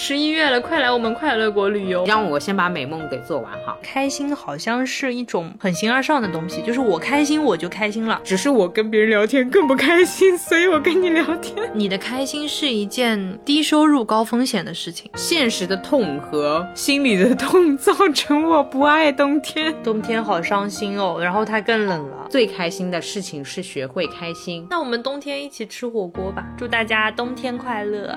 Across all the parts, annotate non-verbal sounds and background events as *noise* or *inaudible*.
十一月了，快来我们快乐国旅游。让我先把美梦给做完哈。开心好像是一种很形而上的东西，就是我开心我就开心了。只是我跟别人聊天更不开心，所以我跟你聊天。你的开心是一件低收入高风险的事情，现实的痛和心里的痛造成我不爱冬天。冬天好伤心哦，然后它更冷了。最开心的事情是学会开心。那我们冬天一起吃火锅吧，祝大家冬天快乐。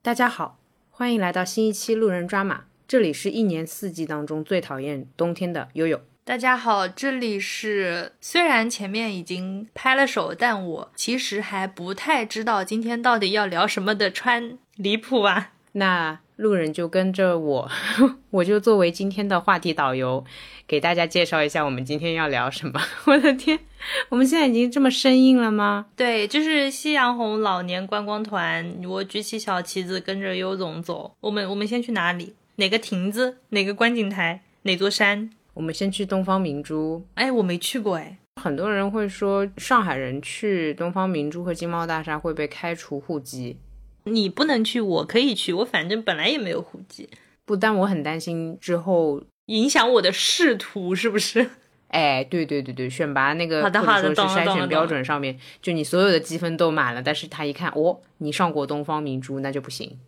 大家好，欢迎来到新一期路人抓马。这里是一年四季当中最讨厌冬天的悠悠。大家好，这里是虽然前面已经拍了手，但我其实还不太知道今天到底要聊什么的川离谱啊。那路人就跟着我，*laughs* 我就作为今天的话题导游，给大家介绍一下我们今天要聊什么。*laughs* 我的天，我们现在已经这么生硬了吗？对，就是夕阳红老年观光团，我举起小旗子跟着优总走。我们我们先去哪里？哪个亭子？哪个观景台？哪座山？我们先去东方明珠。哎，我没去过哎。很多人会说，上海人去东方明珠和金茂大厦会被开除户籍。你不能去，我可以去。我反正本来也没有户籍。不，但我很担心之后影响我的仕途，是不是？*laughs* 哎，对对对对，选拔那个好的好的，是筛选标准上面，就你所有的积分都满了，但是他一看，哦，你上过东方明珠，那就不行。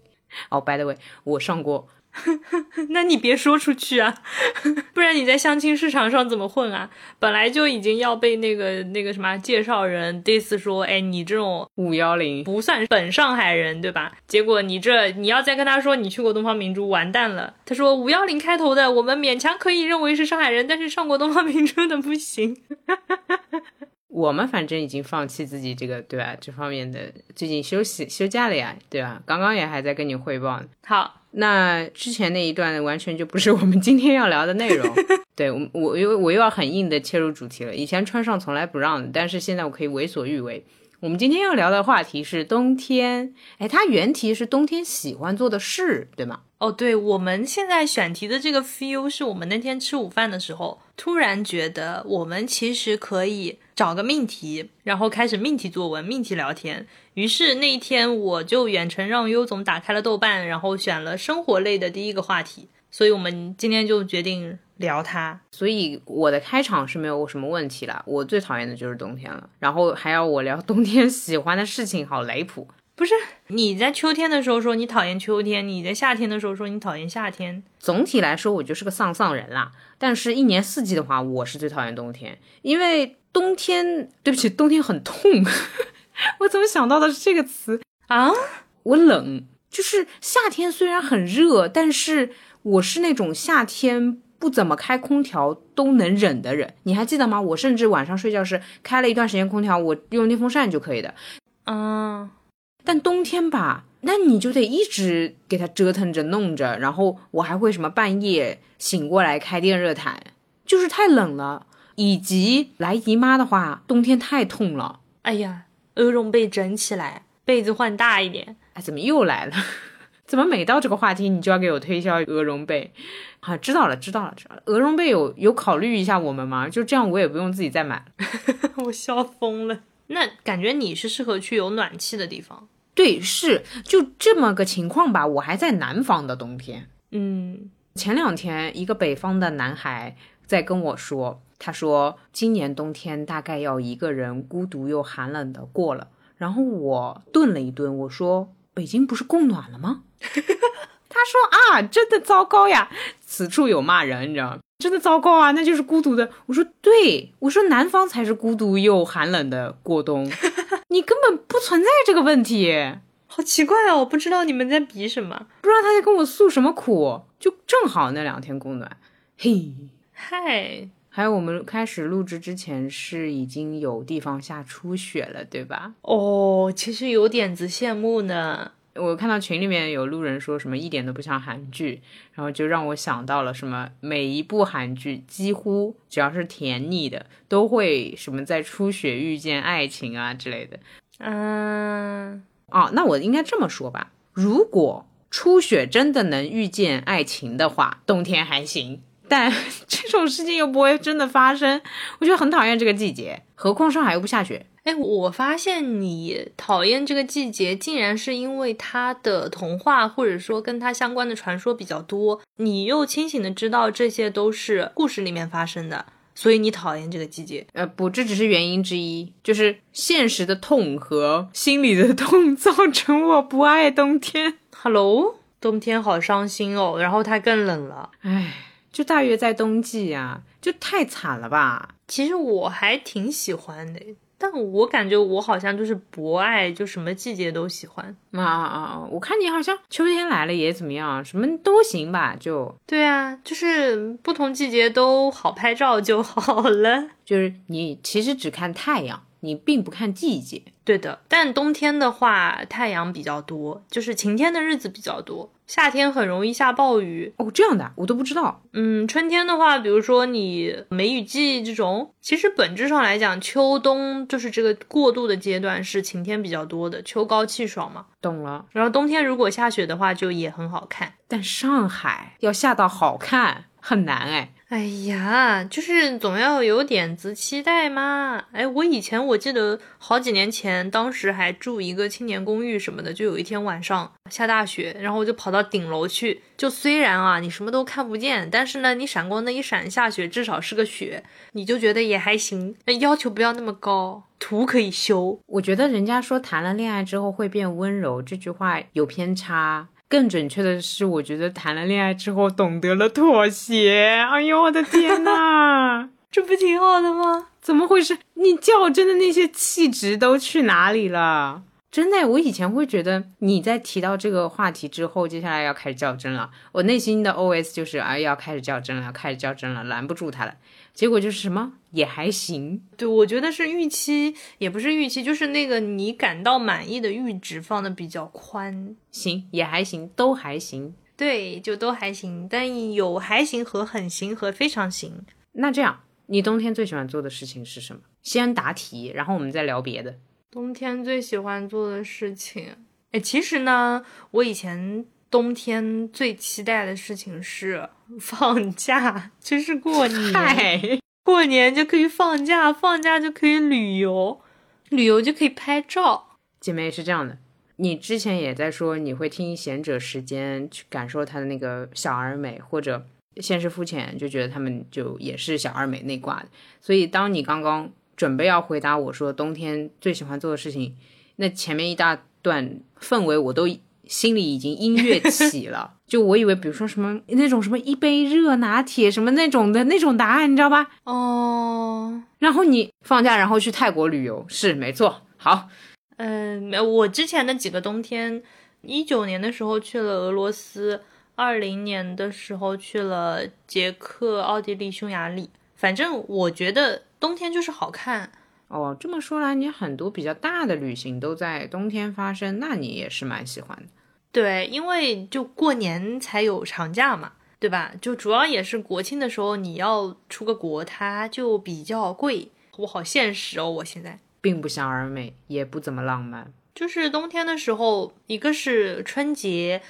哦，by the way，我上过。*laughs* 那你别说出去啊，*laughs* 不然你在相亲市场上怎么混啊？本来就已经要被那个那个什么介绍人 diss 说，哎，你这种五幺零不算本上海人，对吧？结果你这你要再跟他说你去过东方明珠，完蛋了。他说五幺零开头的，我们勉强可以认为是上海人，但是上过东方明珠的不行。我们反正已经放弃自己这个，对吧？这方面的最近休息休假了呀，对吧？刚刚也还在跟你汇报。好，那之前那一段完全就不是我们今天要聊的内容。*laughs* 对我，我又我又要很硬的切入主题了。以前穿上从来不让，但是现在我可以为所欲为。我们今天要聊的话题是冬天，哎，它原题是冬天喜欢做的事，对吗？哦，对，我们现在选题的这个 feel 是我们那天吃午饭的时候，突然觉得我们其实可以找个命题，然后开始命题作文、命题聊天。于是那一天我就远程让优总打开了豆瓣，然后选了生活类的第一个话题。所以我们今天就决定聊它。所以我的开场是没有什么问题了。我最讨厌的就是冬天了，然后还要我聊冬天喜欢的事情，好离谱。不是你在秋天的时候说你讨厌秋天，你在夏天的时候说你讨厌夏天。总体来说，我就是个丧丧人啦。但是，一年四季的话，我是最讨厌冬天，因为冬天，对不起，冬天很痛。*laughs* 我怎么想到的是这个词啊？我冷，就是夏天虽然很热，但是我是那种夏天不怎么开空调都能忍的人。你还记得吗？我甚至晚上睡觉是开了一段时间空调，我用电风扇就可以的。嗯。但冬天吧，那你就得一直给它折腾着弄着，然后我还会什么半夜醒过来开电热毯，就是太冷了。以及来姨妈的话，冬天太痛了。哎呀，鹅绒被整起来，被子换大一点。哎，怎么又来了？*laughs* 怎么每到这个话题你就要给我推销鹅绒被？啊，知道了，知道了，知道了。鹅绒被有有考虑一下我们吗？就这样我也不用自己再买。*laughs* 我笑疯了。那感觉你是适合去有暖气的地方，对，是就这么个情况吧。我还在南方的冬天，嗯，前两天一个北方的男孩在跟我说，他说今年冬天大概要一个人孤独又寒冷的过了。然后我顿了一顿，我说北京不是供暖了吗？*laughs* 他说啊，真的糟糕呀，此处有骂人，你知道？真的糟糕啊，那就是孤独的。我说对，我说南方才是孤独又寒冷的过冬，*laughs* 你根本不存在这个问题，好奇怪哦，我不知道你们在比什么，不知道他在跟我诉什么苦，就正好那两天供暖，嘿，嗨，还有我们开始录制之前是已经有地方下初雪了，对吧？哦，其实有点子羡慕呢。我看到群里面有路人说什么一点都不像韩剧，然后就让我想到了什么，每一部韩剧几乎只要是甜腻的，都会什么在初雪遇见爱情啊之类的。嗯，哦，那我应该这么说吧，如果初雪真的能遇见爱情的话，冬天还行；但 *laughs* 这种事情又不会真的发生，我就很讨厌这个季节。何况上海又不下雪。哎，我发现你讨厌这个季节，竟然是因为它的童话或者说跟它相关的传说比较多，你又清醒的知道这些都是故事里面发生的，所以你讨厌这个季节。呃，不，这只是原因之一，就是现实的痛和心里的痛 *laughs* 造成我不爱冬天。Hello，冬天好伤心哦，然后它更冷了。唉，就大约在冬季啊，就太惨了吧。其实我还挺喜欢的，但我感觉我好像就是博爱，就什么季节都喜欢。啊啊啊！我看你好像秋天来了也怎么样，什么都行吧，就对啊，就是不同季节都好拍照就好了。就是你其实只看太阳，你并不看季节。对的，但冬天的话，太阳比较多，就是晴天的日子比较多。夏天很容易下暴雨。哦，这样的我都不知道。嗯，春天的话，比如说你梅雨季这种，其实本质上来讲，秋冬就是这个过渡的阶段是晴天比较多的，秋高气爽嘛。懂了。然后冬天如果下雪的话，就也很好看。但上海要下到好看很难哎。哎呀，就是总要有点子期待嘛。哎，我以前我记得好几年前，当时还住一个青年公寓什么的，就有一天晚上下大雪，然后我就跑到顶楼去。就虽然啊，你什么都看不见，但是呢，你闪光灯一闪下雪，至少是个雪，你就觉得也还行。那要求不要那么高，图可以修。我觉得人家说谈了恋爱之后会变温柔这句话有偏差。更准确的是，我觉得谈了恋爱之后懂得了妥协。哎呦，我的天呐，*laughs* 这不挺好的吗？*laughs* 怎么回事？你较真的那些气质都去哪里了？真的，我以前会觉得你在提到这个话题之后，接下来要开始较真了。我内心的 OS 就是，哎，要开始较真了，要开始较真了，拦不住他了。结果就是什么也还行。对，我觉得是预期，也不是预期，就是那个你感到满意的阈值放的比较宽。行，也还行，都还行。对，就都还行，但有还行和很行和非常行。那这样，你冬天最喜欢做的事情是什么？先答题，然后我们再聊别的。冬天最喜欢做的事情，哎，其实呢，我以前冬天最期待的事情是 *laughs* 放假，就是过年。过年就可以放假，放假就可以旅游，旅游就可以拍照。姐妹是这样的，你之前也在说你会听贤者时间去感受他的那个小而美，或者现实肤浅就觉得他们就也是小而美那挂的。所以当你刚刚准备要回答我说冬天最喜欢做的事情，那前面一大段氛围我都心里已经音乐起了，*laughs* 就我以为比如说什么那种什么一杯热拿铁什么那种的那种答案，你知道吧？哦，然后你放假然后去泰国旅游是没错，好。嗯，我之前的几个冬天，一九年的时候去了俄罗斯，二零年的时候去了捷克、奥地利、匈牙利。反正我觉得冬天就是好看。哦，这么说来，你很多比较大的旅行都在冬天发生，那你也是蛮喜欢的。对，因为就过年才有长假嘛，对吧？就主要也是国庆的时候你要出个国，它就比较贵。我好现实哦，我现在。并不想而美，也不怎么浪漫。就是冬天的时候，一个是春节，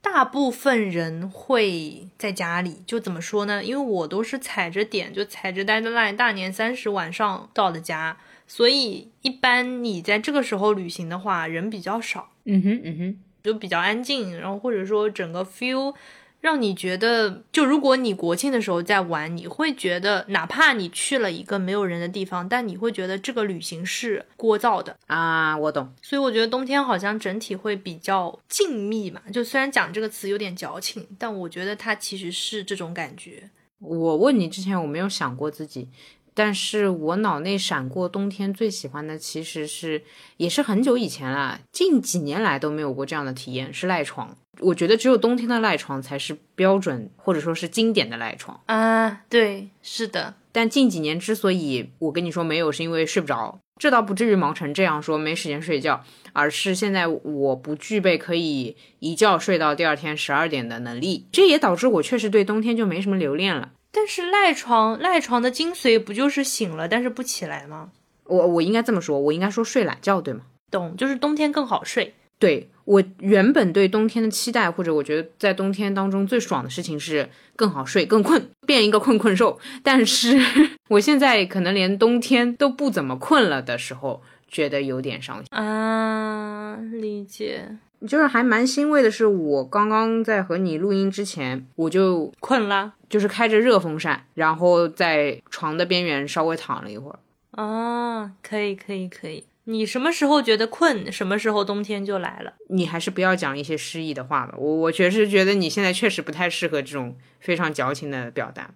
大部分人会在家里。就怎么说呢？因为我都是踩着点，就踩着 deadline，大年三十晚上到的家，所以一般你在这个时候旅行的话，人比较少。嗯哼，嗯哼，就比较安静，然后或者说整个 feel。让你觉得，就如果你国庆的时候在玩，你会觉得，哪怕你去了一个没有人的地方，但你会觉得这个旅行是聒噪的啊。我懂，所以我觉得冬天好像整体会比较静谧嘛。就虽然讲这个词有点矫情，但我觉得它其实是这种感觉。我问你之前，我没有想过自己。但是我脑内闪过冬天最喜欢的其实是，也是很久以前了，近几年来都没有过这样的体验，是赖床。我觉得只有冬天的赖床才是标准或者说是经典的赖床啊。对，是的。但近几年之所以我跟你说没有，是因为睡不着，这倒不至于忙成这样说没时间睡觉，而是现在我不具备可以一觉睡到第二天十二点的能力，这也导致我确实对冬天就没什么留恋了。但是赖床，赖床的精髓不就是醒了但是不起来吗？我我应该这么说，我应该说睡懒觉，对吗？懂，就是冬天更好睡。对我原本对冬天的期待，或者我觉得在冬天当中最爽的事情是更好睡、更困，*laughs* 变一个困困兽。但是 *laughs* 我现在可能连冬天都不怎么困了的时候，觉得有点伤心啊。理解，就是还蛮欣慰的是，我刚刚在和你录音之前，我就困了，就是开着热风扇，然后在床的边缘稍微躺了一会儿。哦，可以，可以，可以。你什么时候觉得困，什么时候冬天就来了。你还是不要讲一些诗意的话吧。我我确实觉得你现在确实不太适合这种非常矫情的表达。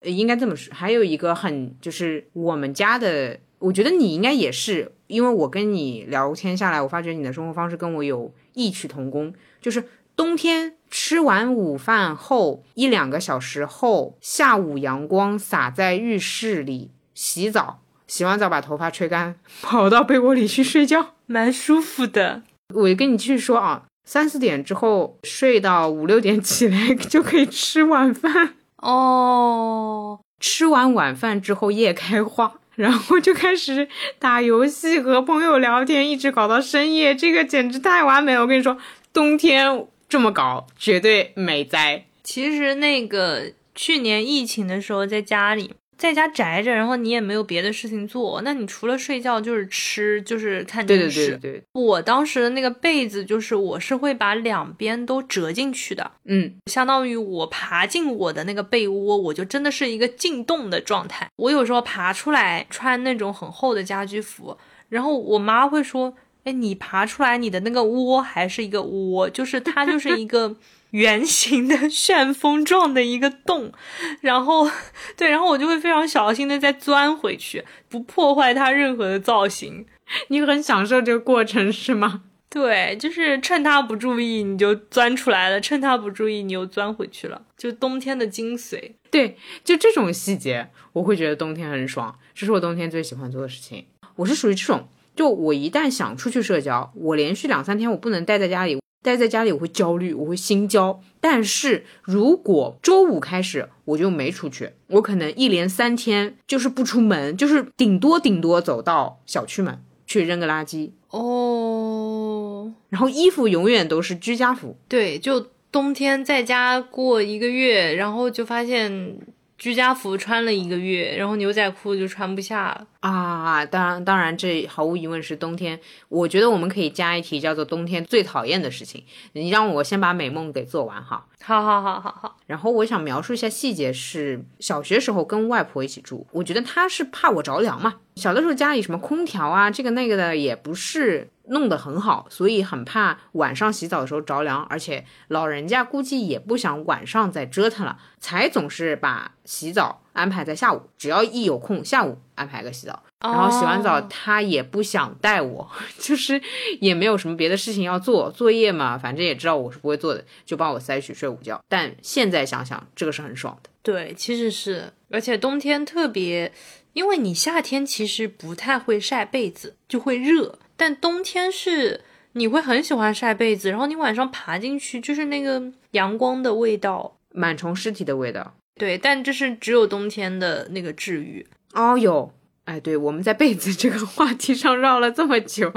应该这么说，还有一个很就是我们家的，我觉得你应该也是，因为我跟你聊天下来，我发觉你的生活方式跟我有异曲同工，就是冬天吃完午饭后一两个小时后，下午阳光洒在浴室里洗澡。洗完澡把头发吹干，跑到被窝里去睡觉，蛮舒服的。我跟你继续说啊，三四点之后睡到五六点起来就可以吃晚饭哦。吃完晚饭之后夜开花，然后就开始打游戏和朋友聊天，一直搞到深夜，这个简直太完美了。我跟你说，冬天这么搞绝对美哉。其实那个去年疫情的时候在家里。在家宅着，然后你也没有别的事情做，那你除了睡觉就是吃，就是看电视。对对对对。我当时的那个被子就是，我是会把两边都折进去的，嗯，相当于我爬进我的那个被窝，我就真的是一个进洞的状态。我有时候爬出来穿那种很厚的家居服，然后我妈会说：“哎，你爬出来，你的那个窝还是一个窝，就是它就是一个。*laughs* ”圆形的旋风状的一个洞，然后，对，然后我就会非常小心的再钻回去，不破坏它任何的造型。你很享受这个过程是吗？*laughs* 对，就是趁它不注意你就钻出来了，趁它不注意你又钻回去了，就冬天的精髓。对，就这种细节，我会觉得冬天很爽，这是我冬天最喜欢做的事情。我是属于这种，就我一旦想出去社交，我连续两三天我不能待在家里。待在家里我会焦虑，我会心焦。但是如果周五开始我就没出去，我可能一连三天就是不出门，就是顶多顶多走到小区门去扔个垃圾哦。然后衣服永远都是居家服，对，就冬天在家过一个月，然后就发现。居家服穿了一个月，然后牛仔裤就穿不下了啊！当然，当然，这毫无疑问是冬天。我觉得我们可以加一题，叫做冬天最讨厌的事情。你让我先把美梦给做完哈。好好好好好。然后我想描述一下细节，是小学时候跟外婆一起住，我觉得她是怕我着凉嘛。小的时候家里什么空调啊，这个那个的也不是。弄得很好，所以很怕晚上洗澡的时候着凉，而且老人家估计也不想晚上再折腾了，才总是把洗澡安排在下午，只要一有空，下午安排个洗澡。然后洗完澡他也不想带我，就是也没有什么别的事情要做，作业嘛，反正也知道我是不会做的，就把我塞去睡午觉。但现在想想，这个是很爽的。对，其实是，而且冬天特别，因为你夏天其实不太会晒被子，就会热。但冬天是你会很喜欢晒被子，然后你晚上爬进去就是那个阳光的味道，螨虫尸体的味道。对，但这是只有冬天的那个治愈。哦哟，哎，对，我们在被子这个话题上绕了这么久，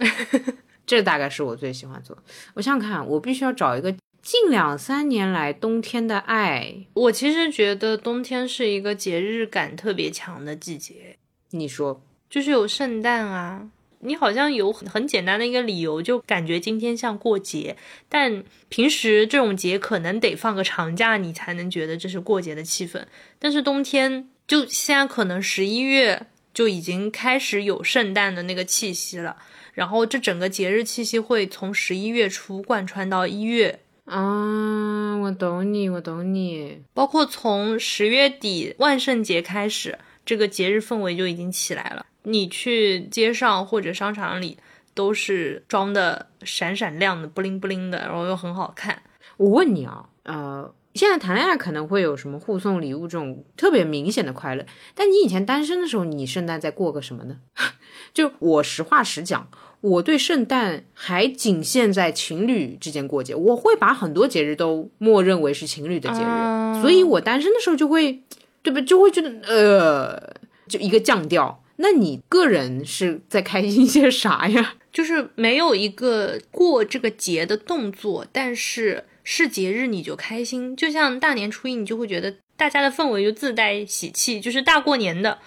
*laughs* 这大概是我最喜欢做。我想想看，我必须要找一个近两三年来冬天的爱。我其实觉得冬天是一个节日感特别强的季节。你说，就是有圣诞啊。你好像有很简单的一个理由，就感觉今天像过节，但平时这种节可能得放个长假，你才能觉得这是过节的气氛。但是冬天，就现在可能十一月就已经开始有圣诞的那个气息了，然后这整个节日气息会从十一月初贯穿到一月。啊，我懂你，我懂你。包括从十月底万圣节开始，这个节日氛围就已经起来了。你去街上或者商场里，都是装的闪闪亮的、不灵不灵的，然后又很好看。我问你啊，呃，现在谈恋爱可能会有什么互送礼物这种特别明显的快乐，但你以前单身的时候，你圣诞在过个什么呢？*laughs* 就我实话实讲，我对圣诞还仅限在情侣之间过节，我会把很多节日都默认为是情侣的节日，所以我单身的时候就会，对不？就会觉得呃，就一个降调。那你个人是在开心些啥呀？*laughs* 就是没有一个过这个节的动作，但是是节日你就开心，就像大年初一，你就会觉得大家的氛围就自带喜气，就是大过年的。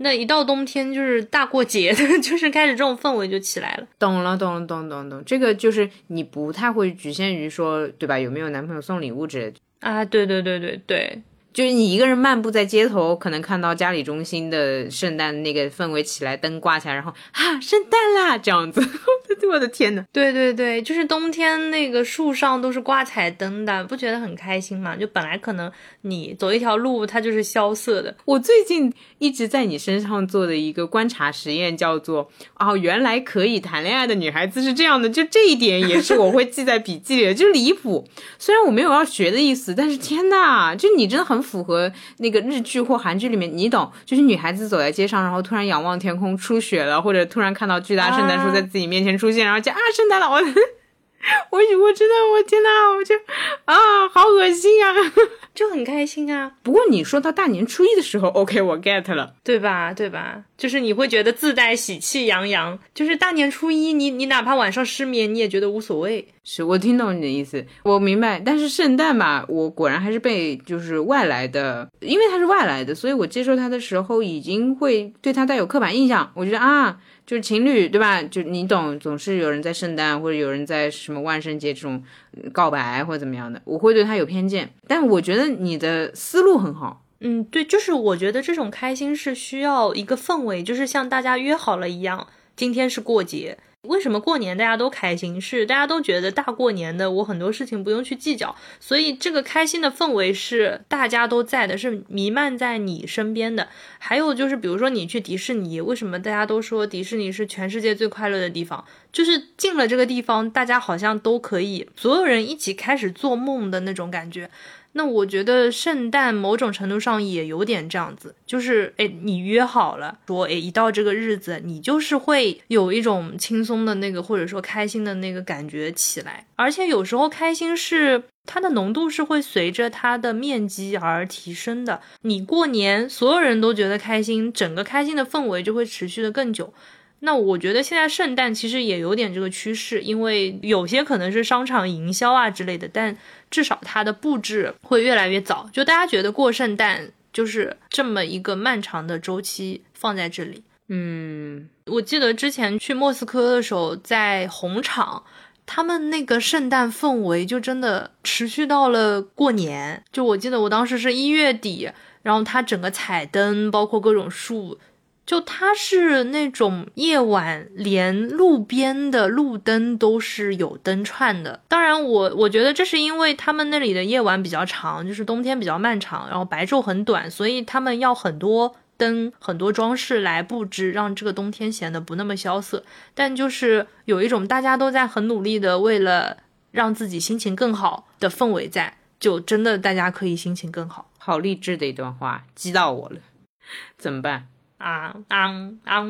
那一到冬天就是大过节的，*laughs* 就是开始这种氛围就起来了。懂了，懂了，懂懂懂，这个就是你不太会局限于说，对吧？有没有男朋友送礼物之类的啊？对对对对对。就是你一个人漫步在街头，可能看到家里中心的圣诞那个氛围起来，灯挂起来，然后啊，圣诞啦这样子，*laughs* 我的天呐，对对对，就是冬天那个树上都是挂彩灯的，不觉得很开心吗？就本来可能你走一条路，它就是萧瑟的。我最近一直在你身上做的一个观察实验，叫做哦，原来可以谈恋爱的女孩子是这样的，就这一点也是我会记在笔记里的，就离谱。虽然我没有要学的意思，但是天呐，就你真的很。符合那个日剧或韩剧里面，你懂，就是女孩子走在街上，然后突然仰望天空，出雪了，或者突然看到巨大圣诞树在自己面前出现，然后就啊，圣诞老人。*laughs* *laughs* 我我真的我天呐，我就啊，好恶心啊，*laughs* 就很开心啊。不过你说到大年初一的时候，OK，我 get 了，对吧？对吧？就是你会觉得自带喜气洋洋。就是大年初一，你你哪怕晚上失眠，你也觉得无所谓。是我听懂你的意思，我明白。但是圣诞吧，我果然还是被就是外来的，因为他是外来的，所以我接受他的时候已经会对他带有刻板印象。我觉得啊。就是情侣对吧？就你懂，总是有人在圣诞或者有人在什么万圣节这种告白或者怎么样的，我会对他有偏见。但我觉得你的思路很好。嗯，对，就是我觉得这种开心是需要一个氛围，就是像大家约好了一样，今天是过节。为什么过年大家都开心？是大家都觉得大过年的，我很多事情不用去计较，所以这个开心的氛围是大家都在的，是弥漫在你身边的。还有就是，比如说你去迪士尼，为什么大家都说迪士尼是全世界最快乐的地方？就是进了这个地方，大家好像都可以，所有人一起开始做梦的那种感觉。那我觉得圣诞某种程度上也有点这样子，就是哎，你约好了，说哎，一到这个日子，你就是会有一种轻松的那个，或者说开心的那个感觉起来。而且有时候开心是它的浓度是会随着它的面积而提升的。你过年所有人都觉得开心，整个开心的氛围就会持续的更久。那我觉得现在圣诞其实也有点这个趋势，因为有些可能是商场营销啊之类的，但至少它的布置会越来越早。就大家觉得过圣诞就是这么一个漫长的周期放在这里。嗯，我记得之前去莫斯科的时候，在红场，他们那个圣诞氛围就真的持续到了过年。就我记得我当时是一月底，然后它整个彩灯包括各种树。就它是那种夜晚，连路边的路灯都是有灯串的。当然，我我觉得这是因为他们那里的夜晚比较长，就是冬天比较漫长，然后白昼很短，所以他们要很多灯、很多装饰来布置，让这个冬天显得不那么萧瑟。但就是有一种大家都在很努力的为了让自己心情更好的氛围在，就真的大家可以心情更好。好励志的一段话，激到我了，怎么办？啊啊啊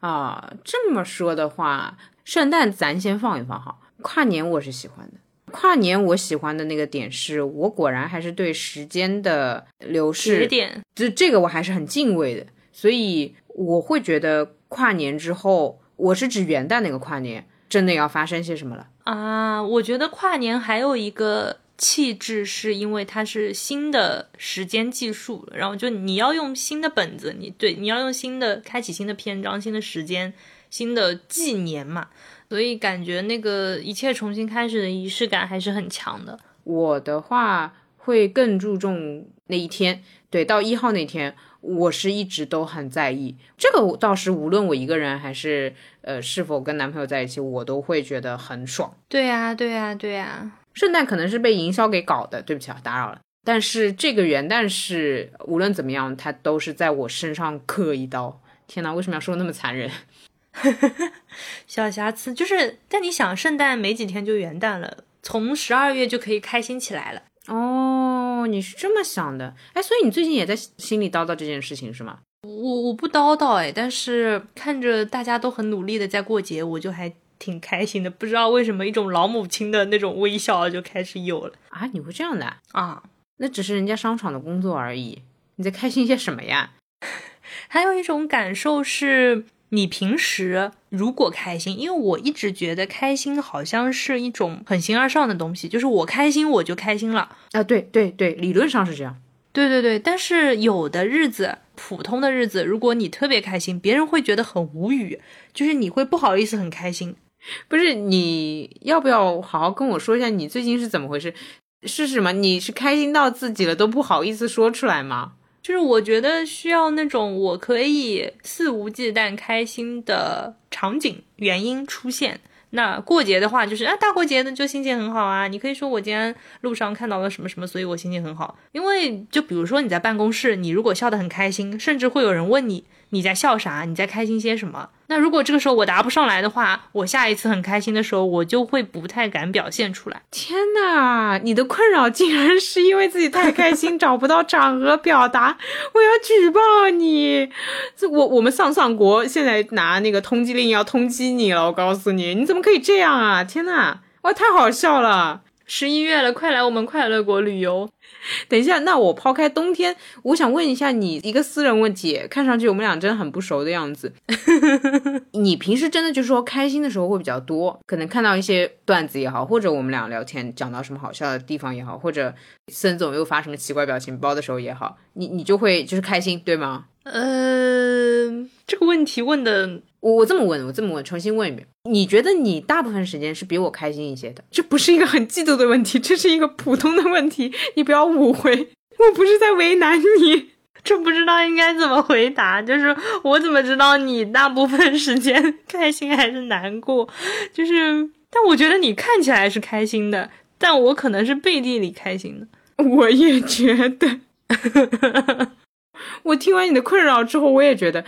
啊！这么说的话，圣诞咱先放一放哈。跨年我是喜欢的，跨年我喜欢的那个点是我果然还是对时间的流逝点，这这个我还是很敬畏的。所以我会觉得跨年之后，我是指元旦那个跨年，真的要发生些什么了啊？我觉得跨年还有一个。气质是因为它是新的时间技术，然后就你要用新的本子，你对你要用新的开启新的篇章、新的时间、新的纪年嘛，所以感觉那个一切重新开始的仪式感还是很强的。我的话会更注重那一天，对，到一号那天，我是一直都很在意这个。倒是无论我一个人还是呃是否跟男朋友在一起，我都会觉得很爽。对呀，对呀，对呀。圣诞可能是被营销给搞的，对不起啊，打扰了。但是这个元旦是无论怎么样，它都是在我身上刻一刀。天哪，为什么要说那么残忍？*laughs* 小瑕疵就是，但你想，圣诞没几天就元旦了，从十二月就可以开心起来了。哦，你是这么想的？哎，所以你最近也在心里叨叨这件事情是吗？我我不叨叨哎，但是看着大家都很努力的在过节，我就还。挺开心的，不知道为什么一种老母亲的那种微笑就开始有了啊！你会这样的啊？那只是人家商场的工作而已，你在开心些什么呀？*laughs* 还有一种感受是，你平时如果开心，因为我一直觉得开心好像是一种很形而上的东西，就是我开心我就开心了。啊，对对对，理论上是这样。对对对，但是有的日子，普通的日子，如果你特别开心，别人会觉得很无语，就是你会不好意思很开心。不是，你要不要好好跟我说一下你最近是怎么回事？是什么？你是开心到自己了都不好意思说出来吗？就是我觉得需要那种我可以肆无忌惮开心的场景、原因出现。那过节的话，就是啊，大过节的就心情很好啊。你可以说我今天路上看到了什么什么，所以我心情很好。因为就比如说你在办公室，你如果笑得很开心，甚至会有人问你你在笑啥，你在开心些什么。那如果这个时候我答不上来的话，我下一次很开心的时候，我就会不太敢表现出来。天哪，你的困扰竟然是因为自己太开心找不到场合表达，我要举报你！这我我们丧丧国现在拿那个通缉令要通缉你了，我告诉你，你怎么可以这样啊？天哪，哇，太好笑了！十一月了，快来我们快乐国旅游。等一下，那我抛开冬天，我想问一下你一个私人问题。看上去我们俩真的很不熟的样子。*laughs* 你平时真的就是说开心的时候会比较多，可能看到一些段子也好，或者我们俩聊天讲到什么好笑的地方也好，或者孙总又发什么奇怪表情包的时候也好，你你就会就是开心，对吗？呃，这个问题问的。我我这么问，我这么问，重新问一遍，你觉得你大部分时间是比我开心一些的？这不是一个很嫉妒的问题，这是一个普通的问题，你不要误会，我不是在为难你，这不知道应该怎么回答，就是我怎么知道你大部分时间 *laughs* 开心还是难过？就是，但我觉得你看起来是开心的，但我可能是背地里开心的。我也觉得，*laughs* 我听完你的困扰之后，我也觉得。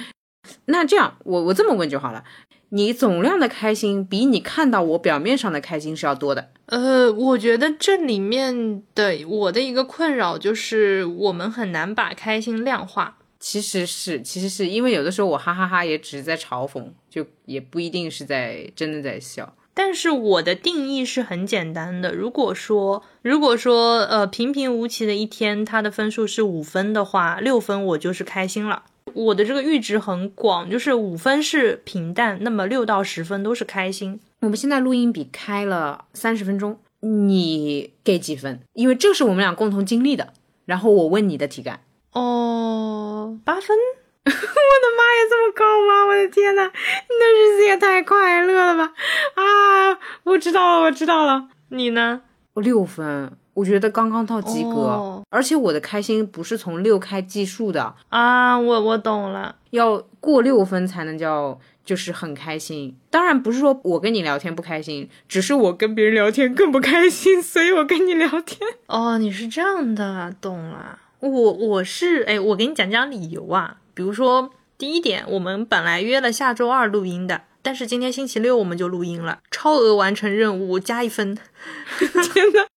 那这样，我我这么问就好了，你总量的开心比你看到我表面上的开心是要多的。呃，我觉得这里面的我的一个困扰就是我们很难把开心量化。其实是，其实是因为有的时候我哈哈哈也只是在嘲讽，就也不一定是在真的在笑。但是我的定义是很简单的，如果说如果说呃平平无奇的一天，它的分数是五分的话，六分我就是开心了。我的这个阈值很广，就是五分是平淡，那么六到十分都是开心。我们现在录音笔开了三十分钟，你给几分？因为这是我们俩共同经历的。然后我问你的体感，哦，八分。*laughs* 我的妈呀，这么高吗？我的天呐，你的日子也太快乐了吧！啊，我知道了，我知道了。你呢？我六分。我觉得刚刚到及格，而且我的开心不是从六开计数的啊，我我懂了，要过六分才能叫就是很开心。当然不是说我跟你聊天不开心，只是我跟别人聊天更不开心，所以我跟你聊天。*laughs* 哦，你是这样的，懂了。我我是哎，我给你讲讲理由啊。比如说第一点，我们本来约了下周二录音的，但是今天星期六我们就录音了，超额完成任务加一分。*laughs* 天呐！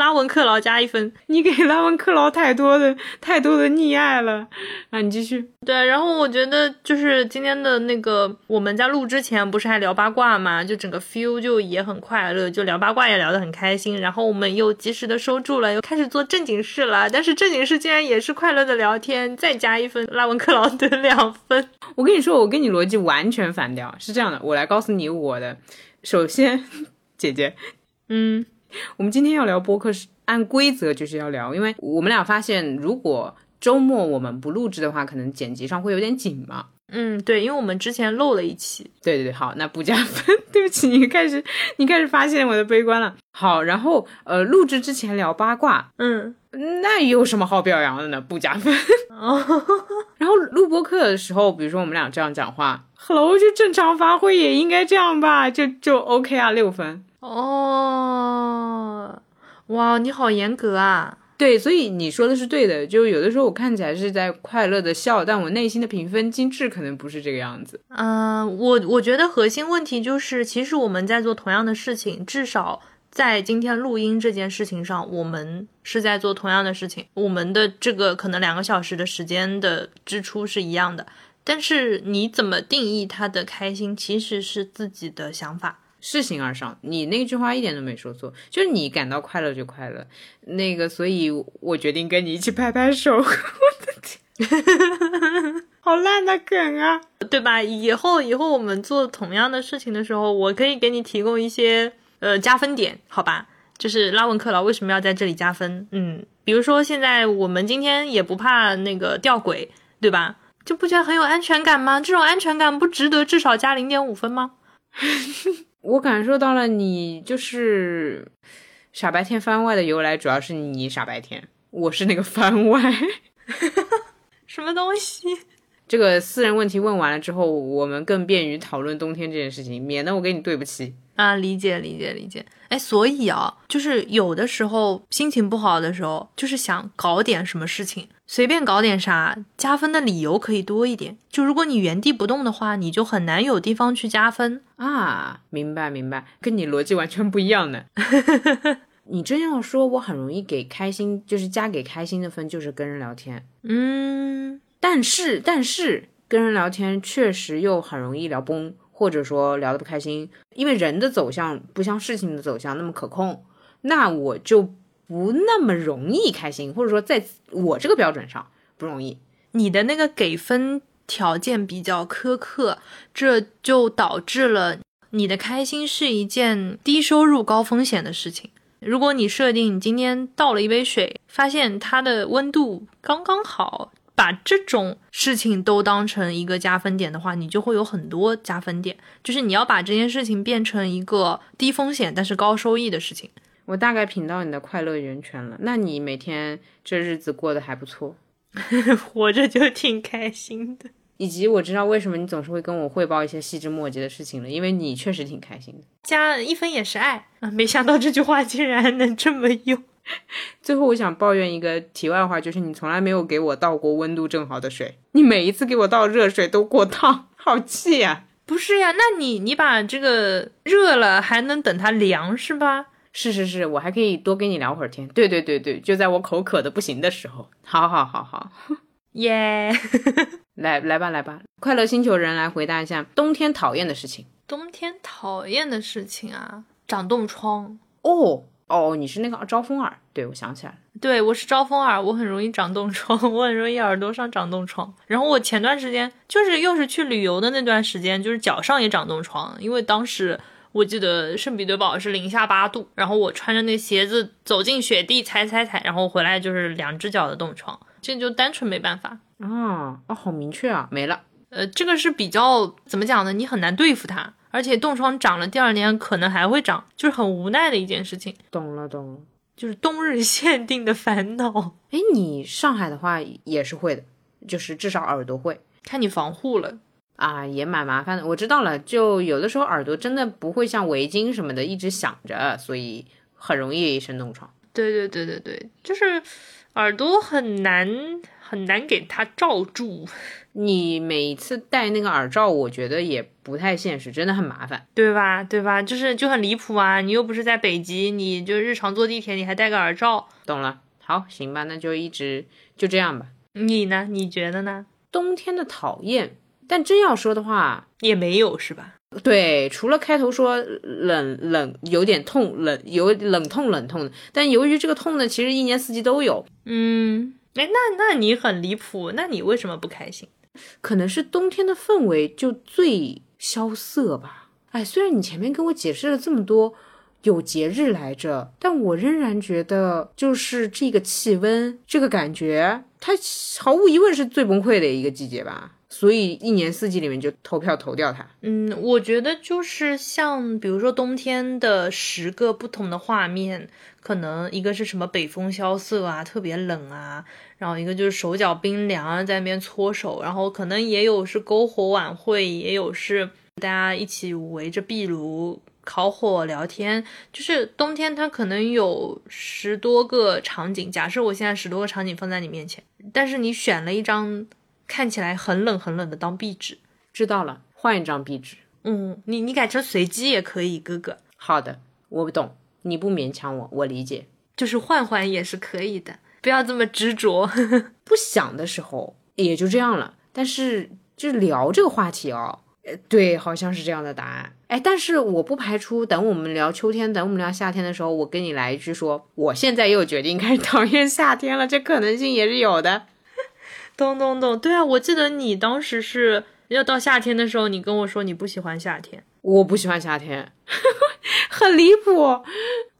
拉文克劳加一分，你给拉文克劳太多的太多的溺爱了啊！你继续。对，然后我觉得就是今天的那个，我们在录之前不是还聊八卦嘛，就整个 feel 就也很快乐，就聊八卦也聊得很开心。然后我们又及时的收住了，又开始做正经事了。但是正经事竟然也是快乐的聊天，再加一分，拉文克劳得两分。我跟你说，我跟你逻辑完全反调，是这样的，我来告诉你我的。首先，*laughs* 姐姐，嗯。*laughs* 我们今天要聊播客是按规则就是要聊，因为我们俩发现，如果周末我们不录制的话，可能剪辑上会有点紧嘛。嗯，对，因为我们之前漏了一期。对对对，好，那不加分。对不起，你开始你开始发现我的悲观了。好，然后呃，录制之前聊八卦，嗯，那有什么好表扬的呢？不加分。*laughs* 然后录播课的时候，比如说我们俩这样讲话，Hello，就正常发挥也应该这样吧，就就 OK 啊，六分。哦，哇，你好严格啊！对，所以你说的是对的。就有的时候我看起来是在快乐的笑，但我内心的评分机制可能不是这个样子。嗯，我我觉得核心问题就是，其实我们在做同样的事情，至少在今天录音这件事情上，我们是在做同样的事情。我们的这个可能两个小时的时间的支出是一样的，但是你怎么定义他的开心，其实是自己的想法。是形而上，你那句话一点都没说错，就是你感到快乐就快乐，那个，所以我决定跟你一起拍拍手。*laughs* 我的天，好好烂的梗啊，对吧？以后以后我们做同样的事情的时候，我可以给你提供一些呃加分点，好吧？就是拉文克劳为什么要在这里加分？嗯，比如说现在我们今天也不怕那个吊轨，对吧？就不觉得很有安全感吗？这种安全感不值得至少加零点五分吗？*laughs* 我感受到了你就是傻白甜番外的由来，主要是你傻白甜，我是那个番外，*laughs* 什么东西？这个私人问题问完了之后，我们更便于讨论冬天这件事情，免得我跟你对不起啊。理解理解理解。哎，所以啊，就是有的时候心情不好的时候，就是想搞点什么事情，随便搞点啥，加分的理由可以多一点。就如果你原地不动的话，你就很难有地方去加分啊。明白明白，跟你逻辑完全不一样呢。*laughs* 你真要说，我很容易给开心，就是加给开心的分，就是跟人聊天。嗯。但是，但是跟人聊天确实又很容易聊崩，或者说聊得不开心，因为人的走向不像事情的走向那么可控，那我就不那么容易开心，或者说在我这个标准上不容易。你的那个给分条件比较苛刻，这就导致了你的开心是一件低收入高风险的事情。如果你设定你今天倒了一杯水，发现它的温度刚刚好。把这种事情都当成一个加分点的话，你就会有很多加分点。就是你要把这件事情变成一个低风险但是高收益的事情。我大概品到你的快乐源泉了。那你每天这日子过得还不错，*laughs* 活着就挺开心的。以及我知道为什么你总是会跟我汇报一些细枝末节的事情了，因为你确实挺开心的。加一分也是爱啊！没想到这句话竟然能这么用。*laughs* 最后，我想抱怨一个题外话，就是你从来没有给我倒过温度正好的水，你每一次给我倒热水都过烫，好气呀！不是呀，那你你把这个热了还能等它凉是吧？是是是，我还可以多跟你聊会儿天。对对对对，就在我口渴的不行的时候。好好好好，*laughs* 耶！来来吧来吧，快乐星球人来回答一下冬天讨厌的事情。冬天讨厌的事情啊，长冻疮哦。哦，你是那个招风耳，对我想起来了，对我是招风耳，我很容易长冻疮，我很容易耳朵上长冻疮。然后我前段时间就是又是去旅游的那段时间，就是脚上也长冻疮，因为当时我记得圣彼得堡是零下八度，然后我穿着那鞋子走进雪地踩踩踩，然后回来就是两只脚的冻疮，这就单纯没办法啊啊，好明确啊，没了。呃，这个是比较怎么讲呢？你很难对付它。而且冻疮长了，第二年可能还会长，就是很无奈的一件事情。懂了，懂了，*laughs* 就是冬日限定的烦恼。哎，你上海的话也是会的，就是至少耳朵会，看你防护了啊，也蛮麻烦的。我知道了，就有的时候耳朵真的不会像围巾什么的一直响着，所以很容易生冻疮。对对对对对，就是耳朵很难。很难给它罩住。*laughs* 你每次戴那个耳罩，我觉得也不太现实，真的很麻烦，对吧？对吧？就是就很离谱啊！你又不是在北极，你就日常坐地铁，你还戴个耳罩。懂了，好，行吧，那就一直就这样吧。你呢？你觉得呢？冬天的讨厌，但真要说的话，也没有，是吧？对，除了开头说冷冷有点痛，冷有冷痛冷痛的，但由于这个痛呢，其实一年四季都有。嗯。哎，那那你很离谱，那你为什么不开心？可能是冬天的氛围就最萧瑟吧。哎，虽然你前面跟我解释了这么多，有节日来着，但我仍然觉得就是这个气温，这个感觉，它毫无疑问是最崩溃的一个季节吧。所以一年四季里面就投票投掉它。嗯，我觉得就是像比如说冬天的十个不同的画面，可能一个是什么北风萧瑟啊，特别冷啊，然后一个就是手脚冰凉啊，在那边搓手，然后可能也有是篝火晚会，也有是大家一起围着壁炉烤火聊天。就是冬天它可能有十多个场景，假设我现在十多个场景放在你面前，但是你选了一张。看起来很冷很冷的当壁纸，知道了，换一张壁纸。嗯，你你改成随机也可以，哥哥。好的，我不懂，你不勉强我，我理解。就是换换也是可以的，不要这么执着。*laughs* 不想的时候也就这样了。但是就聊这个话题哦，呃，对，好像是这样的答案。哎，但是我不排除等我们聊秋天，等我们聊夏天的时候，我跟你来一句说，我现在又决定开始讨厌夏天了，这可能性也是有的。懂懂懂，对啊，我记得你当时是要到夏天的时候，你跟我说你不喜欢夏天，我不喜欢夏天，*laughs* 很离谱。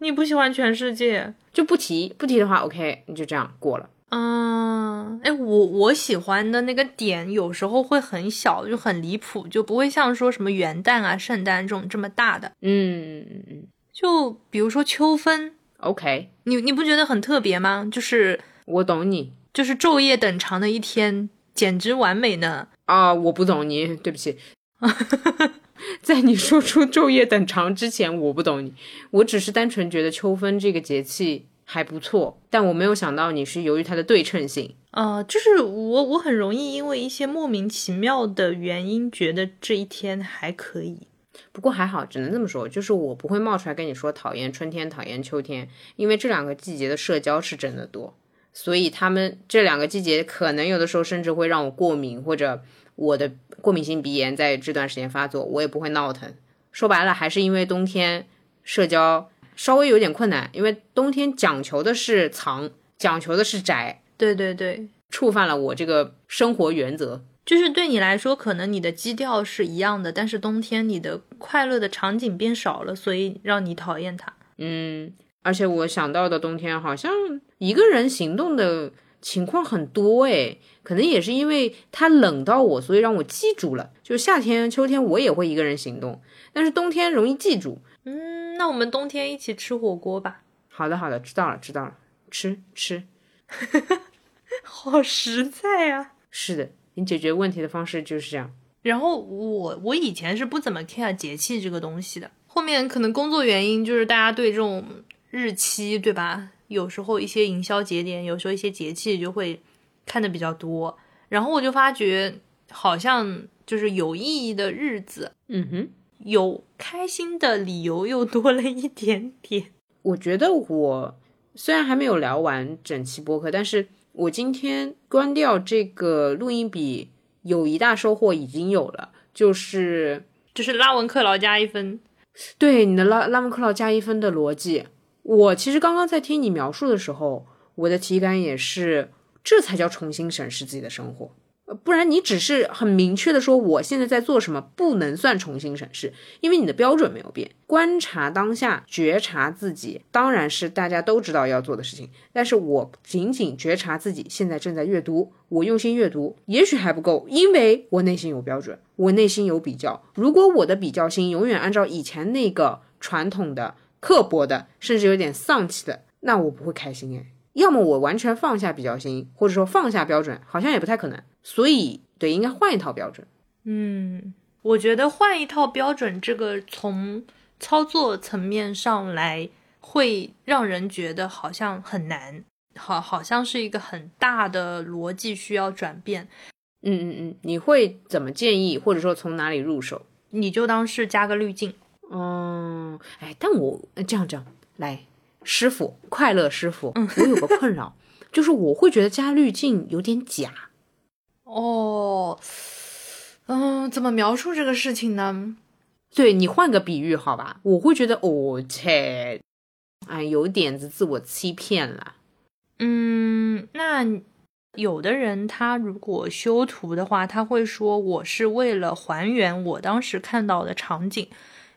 你不喜欢全世界，就不提不提的话，OK，你就这样过了。嗯，哎，我我喜欢的那个点有时候会很小，就很离谱，就不会像说什么元旦啊、圣诞这种这么大的。嗯嗯嗯就比如说秋分，，OK，你你不觉得很特别吗？就是我懂你就是昼夜等长的一天，简直完美呢。啊，我不懂你，对不起。*laughs* 在你说出昼夜等长之前，我不懂你，我只是单纯觉得秋分这个节气还不错，但我没有想到你是由于它的对称性。呃，就是我我很容易因为一些莫名其妙的原因，觉得这一天还可以。不过还好，只能这么说，就是我不会冒出来跟你说讨厌春天、讨厌秋天，因为这两个季节的社交是真的多，所以他们这两个季节可能有的时候甚至会让我过敏，或者我的过敏性鼻炎在这段时间发作，我也不会闹腾。说白了，还是因为冬天社交稍微有点困难，因为冬天讲求的是藏，讲求的是宅，对对对，触犯了我这个生活原则。就是对你来说，可能你的基调是一样的，但是冬天你的快乐的场景变少了，所以让你讨厌它。嗯，而且我想到的冬天好像一个人行动的情况很多诶，可能也是因为它冷到我，所以让我记住了。就是夏天、秋天我也会一个人行动，但是冬天容易记住。嗯，那我们冬天一起吃火锅吧。好的，好的，知道了，知道了，吃吃。*laughs* 好实在啊！是的，你解决问题的方式就是这样。然后我我以前是不怎么 care 节气这个东西的，后面可能工作原因，就是大家对这种日期，对吧？有时候一些营销节点，有时候一些节气就会看的比较多，然后我就发觉好像就是有意义的日子，嗯哼，有开心的理由又多了一点点。*laughs* 我觉得我虽然还没有聊完整期播客，但是我今天关掉这个录音笔，有一大收获已经有了，就是就是拉文克劳加一分，对你的拉拉文克劳加一分的逻辑。我其实刚刚在听你描述的时候，我的体感也是，这才叫重新审视自己的生活。不然你只是很明确的说我现在在做什么，不能算重新审视，因为你的标准没有变。观察当下，觉察自己，当然是大家都知道要做的事情。但是我仅仅觉察自己现在正在阅读，我用心阅读，也许还不够，因为我内心有标准，我内心有比较。如果我的比较心永远按照以前那个传统的、刻薄的，甚至有点丧气的，那我不会开心哎。要么我完全放下比较心，或者说放下标准，好像也不太可能。所以，对，应该换一套标准。嗯，我觉得换一套标准，这个从操作层面上来，会让人觉得好像很难，好，好像是一个很大的逻辑需要转变。嗯嗯嗯，你会怎么建议，或者说从哪里入手？你就当是加个滤镜。嗯，哎，但我呃这样这样来，师傅，快乐师傅，我有个困扰，就是我会觉得加滤镜有点假。哦，嗯，怎么描述这个事情呢？对你换个比喻好吧，我会觉得哦切，哎，有点子自我欺骗了。嗯，那有的人他如果修图的话，他会说我是为了还原我当时看到的场景，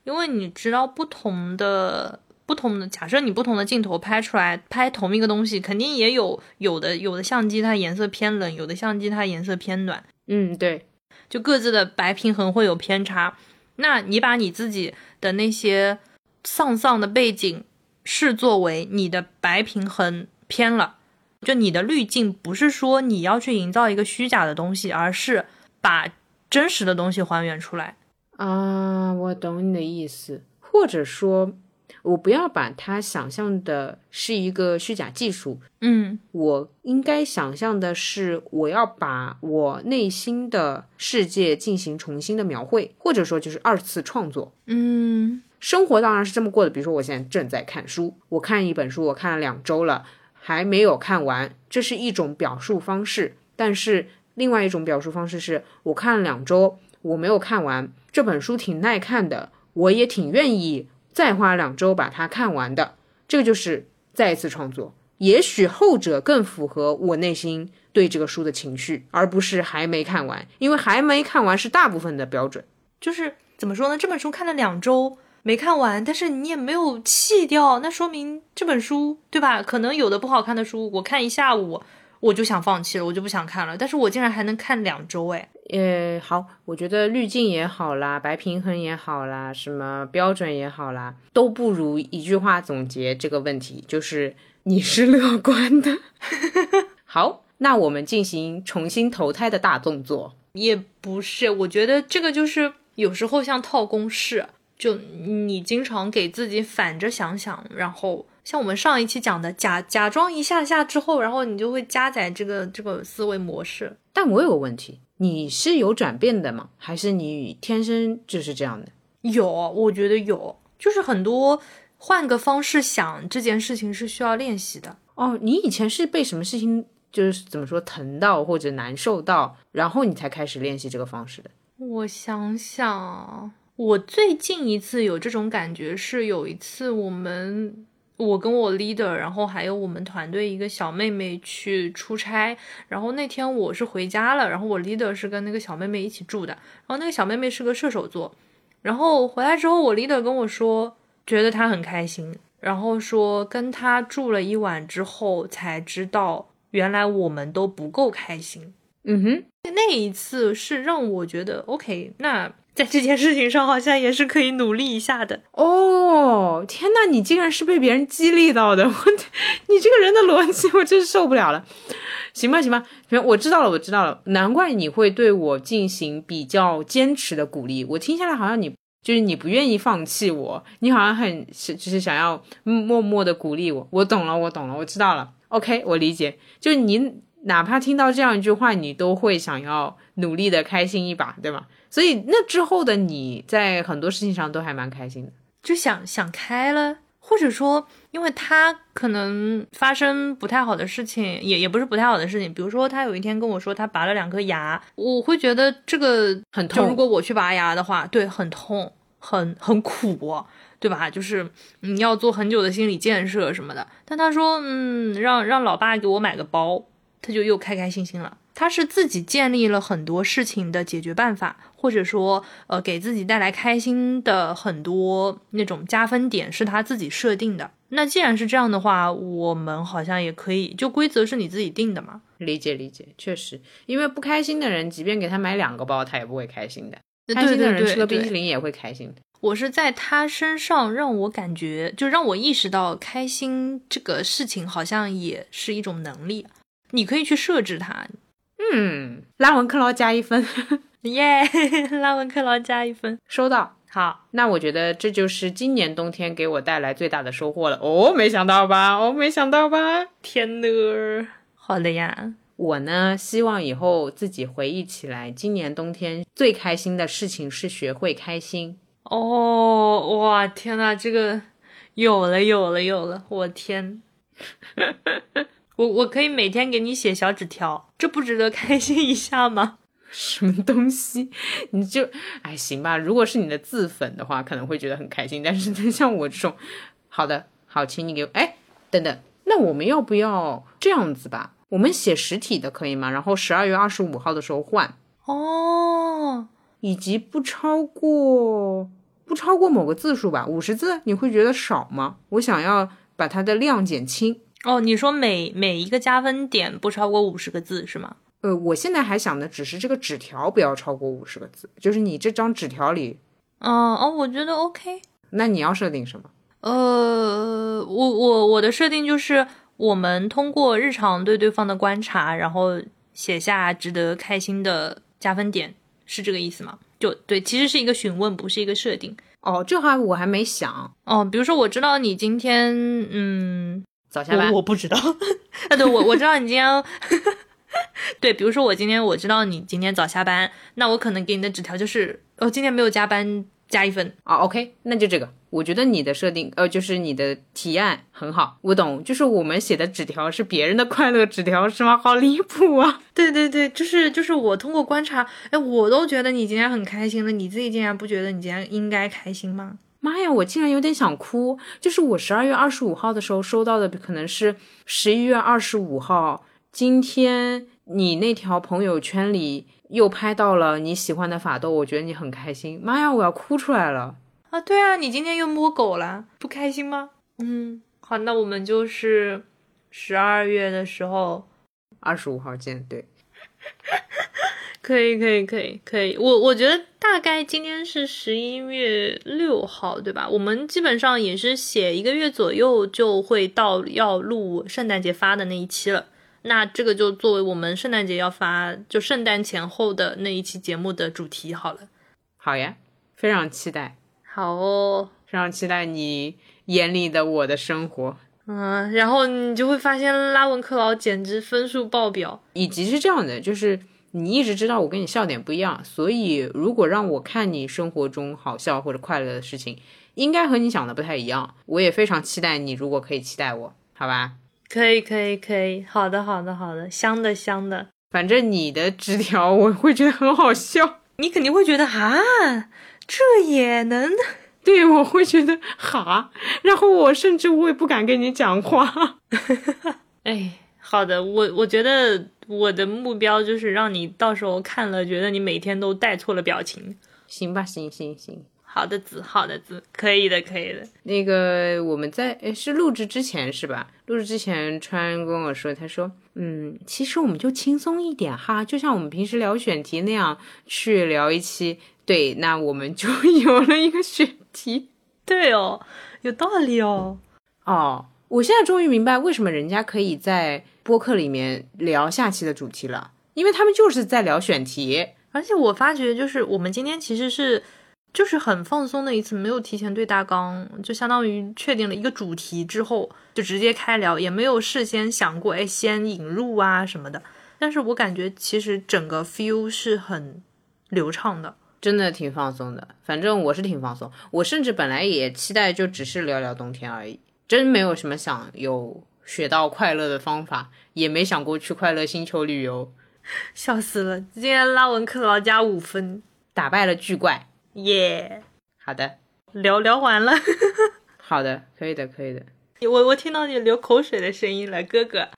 因为你知道不同的不同的，假设你不同的镜头拍出来拍同一个东西，肯定也有有的有的相机它颜色偏冷，有的相机它颜色偏暖，嗯，对，就各自的白平衡会有偏差。那你把你自己的那些丧丧的背景视作为你的白平衡偏了，就你的滤镜不是说你要去营造一个虚假的东西，而是把真实的东西还原出来。啊，我懂你的意思，或者说，我不要把它想象的是一个虚假技术，嗯。我应该想象的是，我要把我内心的世界进行重新的描绘，或者说就是二次创作。嗯。生活当然是这么过的，比如说我现在正在看书，我看一本书，我看了两周了，还没有看完，这是一种表述方式。但是另外一种表述方式是我看了两周，我没有看完这本书，挺耐看的，我也挺愿意再花两周把它看完的。这个就是再一次创作，也许后者更符合我内心对这个书的情绪，而不是还没看完，因为还没看完是大部分的标准。就是怎么说呢？这本书看了两周没看完，但是你也没有弃掉，那说明这本书对吧？可能有的不好看的书，我看一下午我就想放弃了，我就不想看了。但是我竟然还能看两周，哎，呃，好，我觉得滤镜也好啦，白平衡也好啦，什么标准也好啦，都不如一句话总结这个问题，就是你是乐观的。*laughs* 好，那我们进行重新投胎的大动作。也不是，我觉得这个就是有时候像套公式，就你经常给自己反着想想，然后像我们上一期讲的，假假装一下下之后，然后你就会加载这个这个思维模式。但我有个问题，你是有转变的吗？还是你天生就是这样的？有，我觉得有，就是很多换个方式想这件事情是需要练习的。哦，你以前是被什么事情就是怎么说疼到或者难受到，然后你才开始练习这个方式的？我想想，我最近一次有这种感觉是有一次我们。我跟我 leader，然后还有我们团队一个小妹妹去出差，然后那天我是回家了，然后我 leader 是跟那个小妹妹一起住的，然后那个小妹妹是个射手座，然后回来之后我 leader 跟我说，觉得她很开心，然后说跟她住了一晚之后才知道，原来我们都不够开心。嗯哼，那一次是让我觉得 OK，那。在这件事情上，好像也是可以努力一下的哦。天呐，你竟然是被别人激励到的！我，你这个人的逻辑，我真是受不了了。行吧，行吧，行，我知道了，我知道了。难怪你会对我进行比较坚持的鼓励。我听下来，好像你就是你不愿意放弃我，你好像很是就是想要默默的鼓励我。我懂了，我懂了，我知道了。OK，我理解。就你哪怕听到这样一句话，你都会想要努力的开心一把，对吗？所以那之后的你在很多事情上都还蛮开心的，就想想开了，或者说，因为他可能发生不太好的事情，也也不是不太好的事情，比如说他有一天跟我说他拔了两颗牙，我会觉得这个很痛。如果我去拔牙的话，对，很痛，很很苦，对吧？就是你要做很久的心理建设什么的。但他说，嗯，让让老爸给我买个包，他就又开开心心了。他是自己建立了很多事情的解决办法，或者说，呃，给自己带来开心的很多那种加分点是他自己设定的。那既然是这样的话，我们好像也可以，就规则是你自己定的嘛。理解理解，确实，因为不开心的人，即便给他买两个包，他也不会开心的。开心的人吃个冰淇淋也会开心的。我是在他身上让我感觉，就让我意识到，开心这个事情好像也是一种能力，你可以去设置它。嗯，拉文克劳加一分，*laughs* 耶！*laughs* 拉文克劳加一分，收到。好，那我觉得这就是今年冬天给我带来最大的收获了。哦，没想到吧？哦，没想到吧？天呐！好的呀。我呢，希望以后自己回忆起来，今年冬天最开心的事情是学会开心。哦，哇，天呐，这个有了，有了，有了！我天。*laughs* 我我可以每天给你写小纸条，这不值得开心一下吗？*laughs* 什么东西？你就哎行吧。如果是你的自粉的话，可能会觉得很开心。但是 *laughs* 像我这种，好的，好，请你给我哎，等等，那我们要不要这样子吧？我们写实体的可以吗？然后十二月二十五号的时候换哦，以及不超过不超过某个字数吧，五十字，你会觉得少吗？我想要把它的量减轻。哦，你说每每一个加分点不超过五十个字是吗？呃，我现在还想的只是这个纸条不要超过五十个字，就是你这张纸条里，哦哦，我觉得 OK。那你要设定什么？呃，我我我的设定就是我们通过日常对对方的观察，然后写下值得开心的加分点，是这个意思吗？就对，其实是一个询问，不是一个设定。哦，这话我还没想。哦，比如说我知道你今天，嗯。早下班，我不知道。*laughs* 啊，对，我我知道你今天，*laughs* 对，比如说我今天我知道你今天早下班，那我可能给你的纸条就是，哦，今天没有加班，加一分啊。OK，那就这个。我觉得你的设定，呃，就是你的提案很好，我懂。就是我们写的纸条是别人的快乐纸条是吗？好离谱啊！对对对，就是就是我通过观察，哎，我都觉得你今天很开心了，你自己竟然不觉得你今天应该开心吗？妈呀，我竟然有点想哭。就是我十二月二十五号的时候收到的，可能是十一月二十五号。今天你那条朋友圈里又拍到了你喜欢的法斗，我觉得你很开心。妈呀，我要哭出来了啊！对啊，你今天又摸狗了，不开心吗？嗯，好，那我们就是十二月的时候，二十五号见。对。*laughs* 可以可以可以可以，我我觉得大概今天是十一月六号，对吧？我们基本上也是写一个月左右就会到要录圣诞节发的那一期了。那这个就作为我们圣诞节要发，就圣诞前后的那一期节目的主题好了。好呀，非常期待。好哦，非常期待你眼里的我的生活。嗯，然后你就会发现拉文克劳简直分数爆表，以及是这样的，就是。你一直知道我跟你笑点不一样，所以如果让我看你生活中好笑或者快乐的事情，应该和你想的不太一样。我也非常期待你，如果可以期待我，好吧？可以，可以，可以。好的，好的，好的。香的，香的。反正你的纸条我会觉得很好笑，*laughs* 你肯定会觉得啊，这也能？*laughs* 对，我会觉得哈，然后我甚至我也不敢跟你讲话。*laughs* 哎。好的，我我觉得我的目标就是让你到时候看了，觉得你每天都带错了表情。行吧，行行行，好的字，好的字，可以的，可以的。那个我们在诶是录制之前是吧？录制之前，川跟我说，他说，嗯，其实我们就轻松一点哈，就像我们平时聊选题那样去聊一期。对，那我们就有了一个选题。对哦，有道理哦。哦，我现在终于明白为什么人家可以在。播客里面聊下期的主题了，因为他们就是在聊选题，而且我发觉就是我们今天其实是就是很放松的一次，没有提前对大纲，就相当于确定了一个主题之后就直接开聊，也没有事先想过哎先引入啊什么的。但是我感觉其实整个 feel 是很流畅的，真的挺放松的。反正我是挺放松，我甚至本来也期待就只是聊聊冬天而已，真没有什么想有。学到快乐的方法，也没想过去快乐星球旅游，*laughs* 笑死了！今天拉文克劳加五分，打败了巨怪，耶！好的，聊聊完了，*laughs* 好的，可以的，可以的。我我听到你流口水的声音了，哥哥，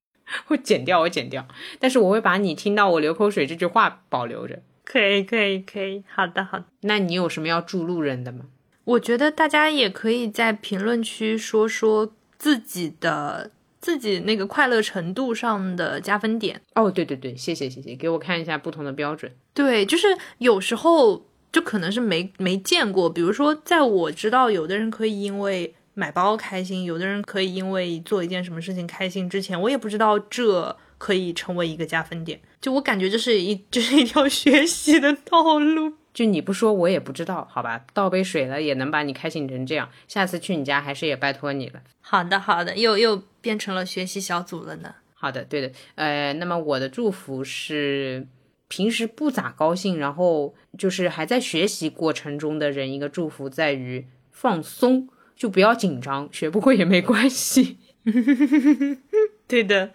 我剪掉，我剪掉，但是我会把你听到我流口水这句话保留着。可以，可以，可以，好的，好的。那你有什么要祝路人的吗？我觉得大家也可以在评论区说说自己的。自己那个快乐程度上的加分点哦，对对对，谢谢谢谢，给我看一下不同的标准。对，就是有时候就可能是没没见过，比如说，在我知道有的人可以因为买包开心，有的人可以因为做一件什么事情开心之前，我也不知道这可以成为一个加分点。就我感觉这是一 *laughs* 这是一条学习的道路。就你不说，我也不知道，好吧？倒杯水了也能把你开心成这样，下次去你家还是也拜托你了。好的，好的，又又变成了学习小组了呢。好的，对的，呃，那么我的祝福是平时不咋高兴，然后就是还在学习过程中的人一个祝福在于放松，就不要紧张，学不会也没关系。*laughs* 对的，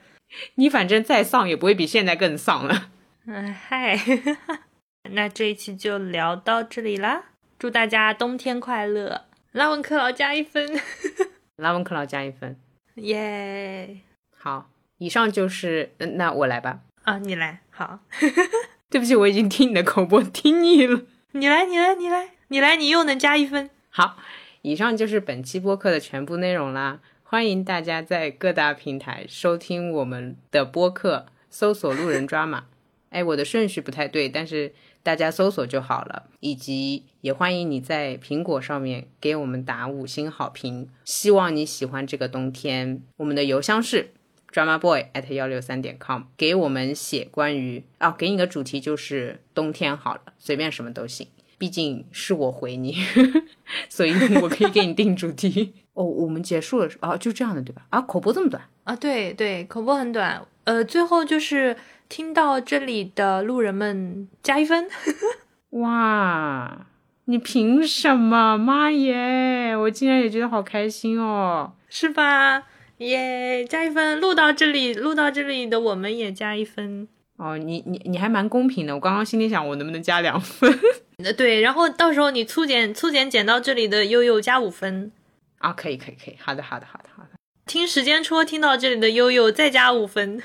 你反正再丧也不会比现在更丧了。嗯，嗨。*laughs* 那这一期就聊到这里啦，祝大家冬天快乐！拉文克劳加一分，*laughs* 拉文克劳加一分，耶！好，以上就是，那我来吧。啊，你来，好。*laughs* 对不起，我已经听你的口播听腻了。你来，你来，你来，你来，你又能加一分。好，以上就是本期播客的全部内容啦。欢迎大家在各大平台收听我们的播客，搜索“路人抓马”。哎，我的顺序不太对，但是。大家搜索就好了，以及也欢迎你在苹果上面给我们打五星好评。希望你喜欢这个冬天。我们的邮箱是 drama boy at 幺六三点 com，给我们写关于啊，给你个主题就是冬天好了，随便什么都行。毕竟是我回你，*laughs* 所以我可以给你定主题。*laughs* 哦，我们结束了是啊，就这样的对吧？啊，口播这么短啊？对对，口播很短。呃，最后就是。听到这里的路人们加一分，*laughs* 哇！你凭什么？妈耶！我竟然也觉得好开心哦，是吧？耶，加一分！录到这里，录到这里的我们也加一分。哦，你你你还蛮公平的。我刚刚心里想，我能不能加两分？*laughs* 呃对，然后到时候你粗剪粗剪剪到这里的悠悠加五分，啊，可以可以可以，好的好的好的好的听时间戳听到这里的悠悠再加五分。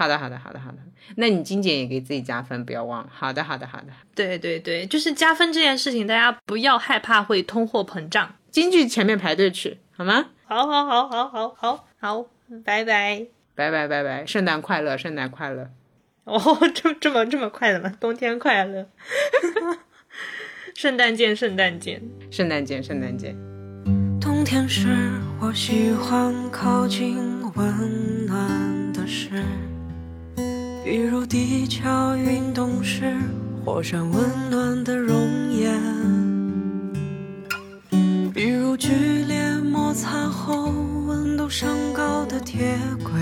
好的好的好的好的，那你精简也给自己加分，不要忘了。好的好的好的，对对对，就是加分这件事情，大家不要害怕会通货膨胀。京剧前面排队去好吗？好好好好好好好，拜拜。拜拜拜拜，圣诞快乐圣诞快乐。哦，*laughs* 这这么这么快的吗？冬天快乐，*laughs* 圣诞见，圣诞见。圣诞见，圣诞见。冬天是，我喜欢靠近温暖的事，比如地壳运动时火山温暖的熔岩，比如剧烈摩擦后温度升高的铁轨，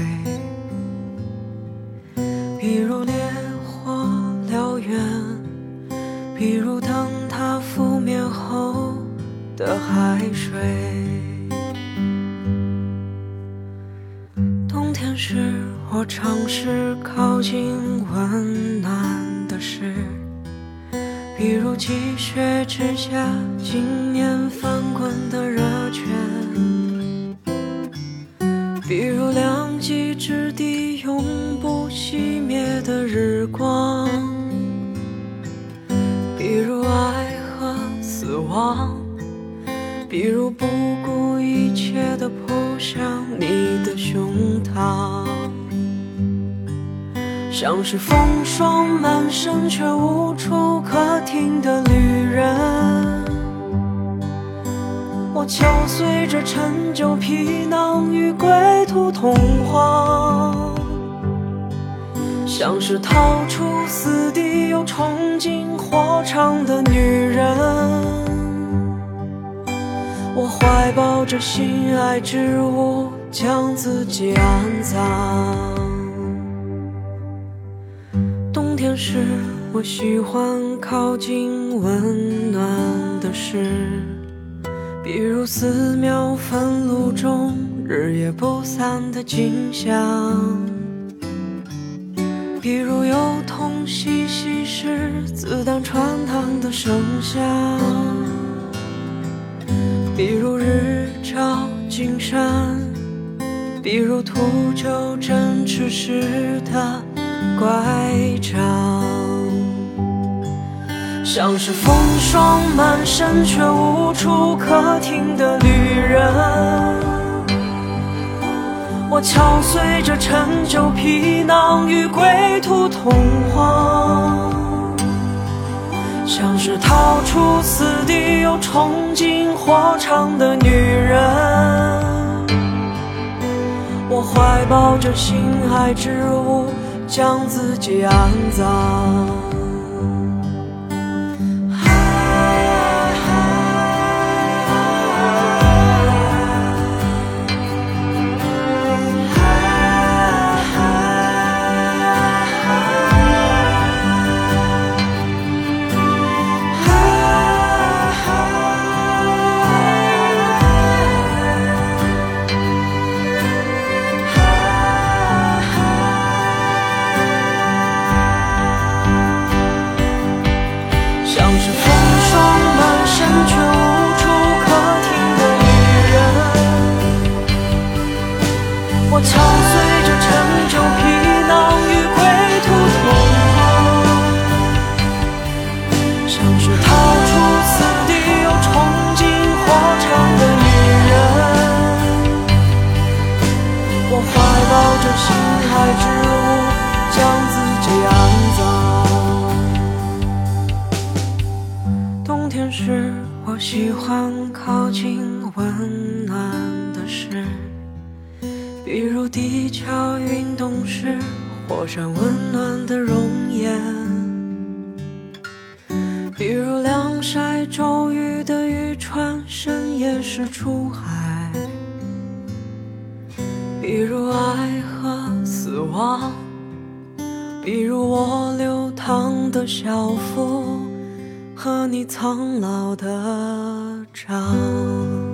比如烈火燎原，比如灯塔覆灭后的海水。是，我尝试靠近温暖的事，比如积雪之下今年翻滚的热泉，比如两极之地永不熄灭的日光，比如爱和死亡。比如不顾一切的扑向你的胸膛，像是风霜满身却无处可停的旅人。我敲碎这陈旧皮囊与归途同往，像是逃出死地又冲进火场的女人。我怀抱着心爱之物，将自己安葬。冬天时，我喜欢靠近温暖的事，比如寺庙焚炉中日夜不散的景象，比如幼童嬉戏时子弹穿膛的声响。比如日照金山，比如秃鹫振翅时的乖张，像是风霜满身却无处可停的旅人。我敲碎着陈旧皮囊与归途同往。像是逃出死地又冲进火场的女人，我怀抱着心爱之物，将自己安葬。上温暖的容颜，比如晾晒骤雨的渔船深夜时出海，比如爱和死亡，比如我流淌的校服。和你苍老的掌。